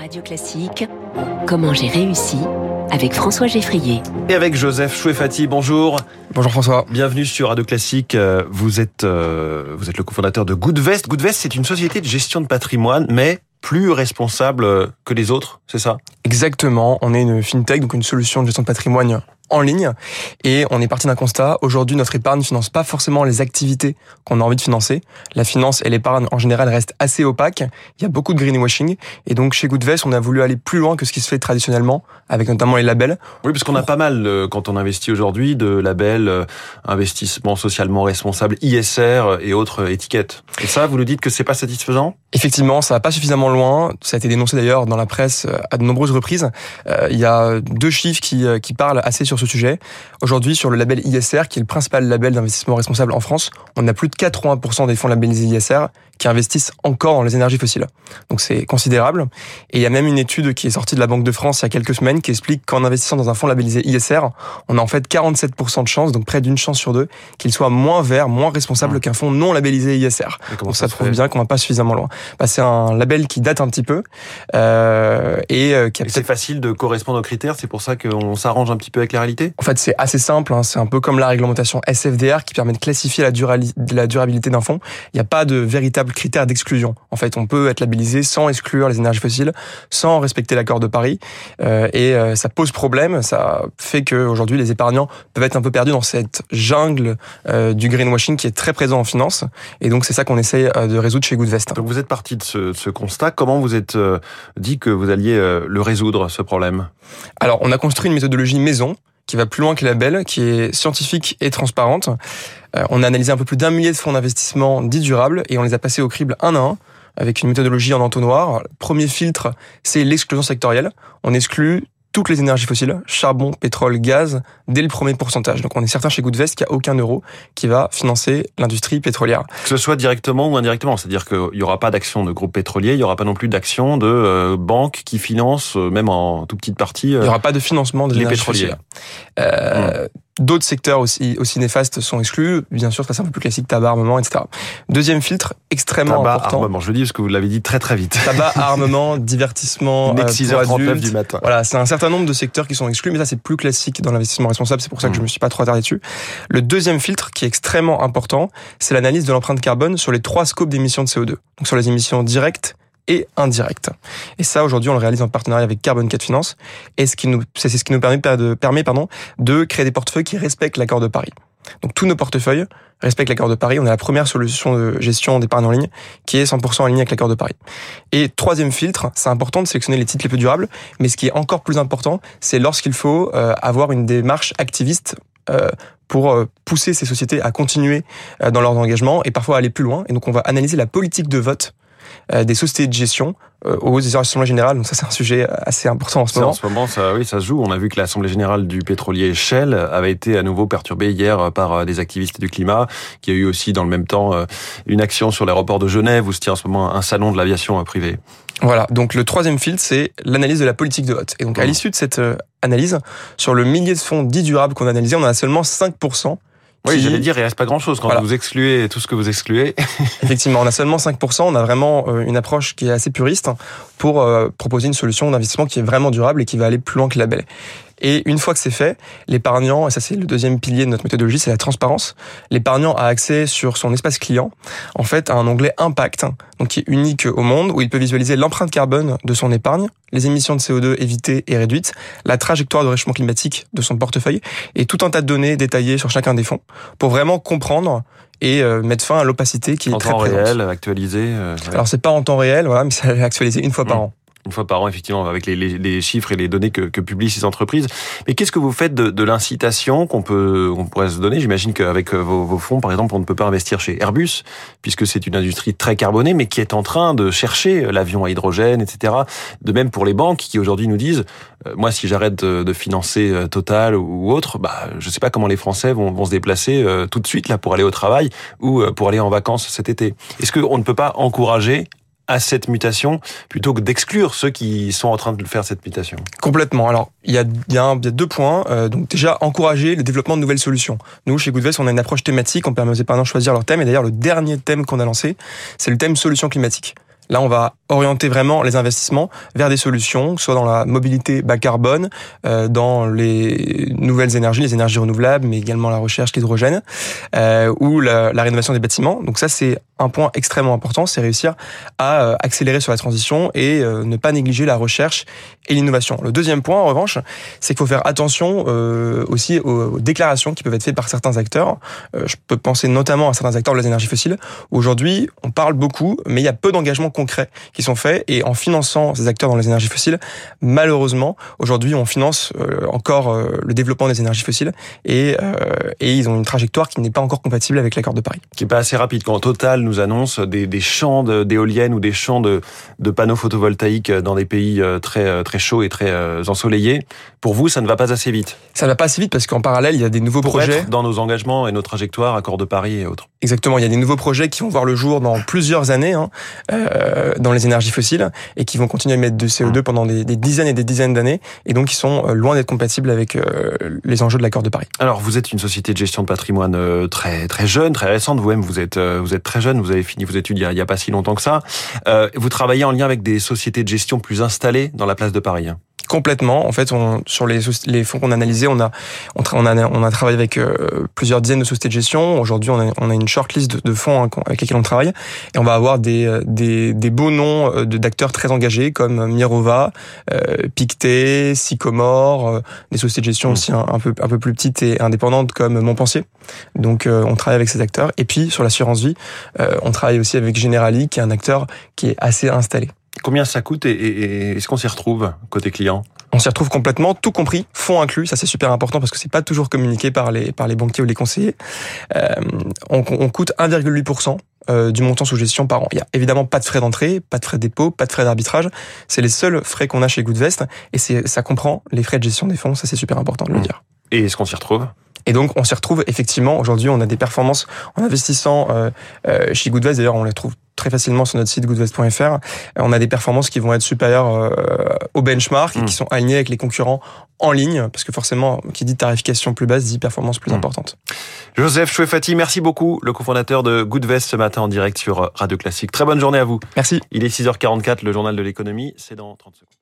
Radio Classique, comment j'ai réussi avec François Geffrier. Et avec Joseph Chouefati, bonjour. Bonjour François. Bienvenue sur Radio Classique. Euh, vous êtes, euh, vous êtes le cofondateur de Goodvest. Goodvest, c'est une société de gestion de patrimoine, mais plus responsable que les autres, c'est ça? Exactement. On est une fintech, donc une solution de gestion de patrimoine en ligne. Et on est parti d'un constat. Aujourd'hui, notre épargne ne finance pas forcément les activités qu'on a envie de financer. La finance et l'épargne, en général, restent assez opaques. Il y a beaucoup de greenwashing. Et donc, chez Goodvest, on a voulu aller plus loin que ce qui se fait traditionnellement, avec notamment les labels. Oui, parce qu'on a pas mal, euh, quand on investit aujourd'hui, de labels euh, investissement socialement responsable, ISR et autres étiquettes. Et ça, vous nous dites que c'est pas satisfaisant? Effectivement, ça va pas suffisamment loin. Ça a été dénoncé d'ailleurs dans la presse euh, à de nombreuses reprises. il y a deux chiffres qui, qui parlent assez sur ce sujet. Aujourd'hui, sur le label ISR, qui est le principal label d'investissement responsable en France, on a plus de 80% des fonds labellisés ISR qui investissent encore dans les énergies fossiles. Donc c'est considérable. Et il y a même une étude qui est sortie de la Banque de France il y a quelques semaines qui explique qu'en investissant dans un fonds labellisé ISR, on a en fait 47% de chances, donc près d'une chance sur deux, qu'il soit moins vert, moins responsable mmh. qu'un fonds non labellisé ISR. Donc ça, prouve bien qu'on va pas suffisamment loin. Bah, c'est un label qui date un petit peu euh, et euh, qui a C'est facile de correspondre aux critères, c'est pour ça qu'on s'arrange un petit peu avec la réalité En fait, c'est assez simple. Hein. C'est un peu comme la réglementation SFDR qui permet de classifier la, la durabilité d'un fonds. Il n'y a pas de véritable critères d'exclusion. En fait, on peut être labellisé sans exclure les énergies fossiles, sans respecter l'accord de Paris, euh, et euh, ça pose problème. Ça fait qu'aujourd'hui, les épargnants peuvent être un peu perdus dans cette jungle euh, du greenwashing qui est très présent en finance. Et donc, c'est ça qu'on essaye de résoudre chez Goodvest. Donc, vous êtes parti de ce, ce constat. Comment vous êtes dit que vous alliez le résoudre, ce problème? Alors, on a construit une méthodologie maison qui va plus loin que la belle, qui est scientifique et transparente. Euh, on a analysé un peu plus d'un millier de fonds d'investissement dits durables et on les a passés au crible un à un avec une méthodologie en entonnoir. premier filtre, c'est l'exclusion sectorielle. On exclut toutes les énergies fossiles, charbon, pétrole, gaz, dès le premier pourcentage. Donc on est certain chez Goodvest qu'il n'y a aucun euro qui va financer l'industrie pétrolière. Que ce soit directement ou indirectement, c'est-à-dire qu'il n'y aura pas d'action de groupe pétrolier, il n'y aura pas non plus d'action de euh, banques qui financent, euh, même en toute petite partie, il n'y aura pas de financement des pétroliers. Euh, hmm. D'autres secteurs aussi, aussi néfastes sont exclus. Bien sûr, ça c'est un peu plus classique, tabac, armement, etc. Deuxième filtre, extrêmement tabac, important. Armement, je le dis parce que vous l'avez dit très très vite. Tabac, armement, divertissement, euh, 6h39 du matin. Voilà, c'est un certain nombre de secteurs qui sont exclus, mais ça c'est plus classique dans l'investissement responsable, c'est pour ça que je je hmm. me suis pas trop attardé dessus. Le deuxième filtre, qui est extrêmement important, c'est l'analyse de l'empreinte carbone sur les trois scopes d'émissions de CO2. Donc sur les émissions directes, et indirect. Et ça, aujourd'hui, on le réalise en partenariat avec Carbon 4 Finance. Et c'est ce qui nous permet de, permet, pardon, de créer des portefeuilles qui respectent l'accord de Paris. Donc tous nos portefeuilles respectent l'accord de Paris. On est la première solution de gestion d'épargne en ligne qui est 100% en ligne avec l'accord de Paris. Et troisième filtre, c'est important de sélectionner les titres les plus durables, mais ce qui est encore plus important, c'est lorsqu'il faut euh, avoir une démarche activiste euh, pour euh, pousser ces sociétés à continuer dans leurs engagements et parfois aller plus loin. Et donc on va analyser la politique de vote euh, des sociétés de gestion euh, aux assemblées générales. Donc ça, c'est un sujet assez important en ce moment. En ce moment, ça, oui, ça se joue. On a vu que l'assemblée générale du pétrolier Shell avait été à nouveau perturbée hier par euh, des activistes du climat, qui a eu aussi dans le même temps une action sur l'aéroport de Genève où se tient en ce moment un salon de l'aviation privée. Voilà, donc le troisième filtre, c'est l'analyse de la politique de vote. Et donc à mmh. l'issue de cette analyse, sur le millier de fonds dits durables qu'on a analysé, on a seulement 5% oui, j'allais dire, il reste pas grand-chose quand vous excluez tout ce que vous excluez. Effectivement, on a seulement 5%, on a vraiment euh, une approche qui est assez puriste pour euh, proposer une solution d'investissement qui est vraiment durable et qui va aller plus loin que la belle. Et une fois que c'est fait, l'épargnant, et ça c'est le deuxième pilier de notre méthodologie, c'est la transparence. L'épargnant a accès sur son espace client, en fait, à un onglet Impact, donc qui est unique au monde, où il peut visualiser l'empreinte carbone de son épargne, les émissions de CO2 évitées et réduites, la trajectoire de réchauffement climatique de son portefeuille, et tout un tas de données détaillées sur chacun des fonds, pour vraiment comprendre et euh, mettre fin à l'opacité qui est très présente. En temps réel, actualisé. Euh, Alors c'est pas en temps réel, voilà, mais c'est actualisé une fois par mmh. an une fois par an, effectivement, avec les, chiffres et les données que, publient ces entreprises. Mais qu'est-ce que vous faites de, l'incitation qu'on peut, on pourrait se donner? J'imagine qu'avec euh, vos, fonds, par exemple, on ne peut pas investir chez Airbus, puisque c'est une industrie très carbonée, mais qui est en train de chercher l'avion à hydrogène, etc. De même pour les banques qui aujourd'hui nous disent, euh, moi, si j'arrête de, financer euh, Total ou autre, bah, je ne sais pas comment les Français vont se déplacer tout de suite là pour aller au travail ou pour aller en vacances cet été. Est-ce qu'on ne peut pas encourager à cette mutation plutôt que d'exclure ceux qui sont en train de faire cette mutation Complètement. Alors, il y a, il y a, deux points. Euh, donc déjà, encourager le développement de nouvelles solutions. Nous, chez Goodvest, on a une approche thématique, on permet aux épargnants de choisir leur thème. Et d'ailleurs, le dernier thème qu'on a lancé, c'est le thème solution climatique. Là, on va orienter vraiment les investissements vers des solutions, soit dans la mobilité bas carbone, euh, dans les nouvelles énergies, les énergies renouvelables, mais également la recherche, l'hydrogène, euh, ou la, la, rénovation des bâtiments. Donc ça, c'est un point extrêmement important, c'est réussir à euh, accélérer sur la transition et euh, ne pas négliger la recherche et l'innovation. Le deuxième point, en revanche, c'est qu'il faut faire attention euh, aussi aux, déclarations qui peuvent être faites par certains acteurs. je peux penser notamment à certains acteurs de les énergies fossiles. Aujourd'hui, on parle beaucoup, mais il y a peu d'engagements concrets qui sont faits. Et en finançant ces acteurs dans les énergies fossiles, malheureusement, aujourd'hui, on finance encore le développement des énergies fossiles et, ils ont une trajectoire qui n'est pas encore compatible avec l'accord de Paris. Qui n'est pas assez rapide. Quand Total nous annonce des, des champs d'éoliennes ou des champs de, de, panneaux photovoltaïques dans des pays euh, très euh, très chauds et très euh, ensoleillés. Pour vous, ça ne va pas assez vite. Ça ne va pas assez vite parce qu'en parallèle, il y a des nouveaux Pour projets être dans nos engagements et nos trajectoires, accord de Paris et autres. Exactement, il y a des nouveaux projets qui vont voir le jour dans plusieurs années hein, euh, dans les énergies fossiles et qui vont continuer à émettre de CO2 mmh. pendant des, des, dizaines et des dizaines d'années et donc ils sont loin d'être compatibles avec euh, les enjeux de l'accord de Paris. Alors vous êtes une société de gestion de patrimoine très très jeune, très récente. Vous-même vous êtes vous êtes très jeune. Vous avez fini vos études il y a, pas si longtemps que ça. Euh, vous travaillez en lien avec des sociétés de gestion plus installées dans la place de Paris. Hein complètement. En fait, on, sur les, les fonds qu'on a analysés, on a, on, on, a, on a travaillé avec euh, plusieurs dizaines de sociétés de gestion. Aujourd'hui, on a, on a une short list de, de fonds hein, avec lesquels on travaille. Et on va avoir des, euh, des, des beaux noms euh, d'acteurs très engagés comme Mirova, euh, Pictet, Sycomore, des sociétés de gestion mmh. aussi un, un, peu, un peu plus petites et indépendantes comme Montpensier. Donc, on travaille avec ces acteurs. Et puis, sur l'assurance vie, on travaille aussi avec Generali, qui est un acteur qui est assez installé. Combien ça coûte et, est-ce qu'on s'y retrouve côté client? On s'y retrouve complètement, tout compris, fonds inclus. Ça c'est super important parce que c'est pas toujours communiqué par les par les banquiers ou les conseillers. Euh, on, on, coûte 1,8% euh, du montant sous gestion par an. Il y a évidemment pas de frais d'entrée, pas de frais de dépôt, pas de frais d'arbitrage. C'est les seuls frais qu'on a chez Goodvest et c'est ça comprend les frais de gestion des fonds. Ça c'est super important de le mmh. dire. Et est-ce qu'on s'y retrouve? Et donc, on s'y retrouve effectivement. Aujourd'hui, on a des performances en investissant euh, chez Goodvest. D'ailleurs, on les trouve très facilement sur notre site goodvest.fr. On a des performances qui vont être supérieures euh, au benchmark et qui hmm. sont alignées avec les concurrents en ligne, parce que forcément, qui dit tarification plus basse dit performance plus hmm. importante. Joseph Chouefati, merci beaucoup, le cofondateur de Goodvest ce matin en direct sur Radio Classique. Très bonne journée à vous. Merci. Il est 6h44, le journal de l'économie, c'est dans 30 secondes.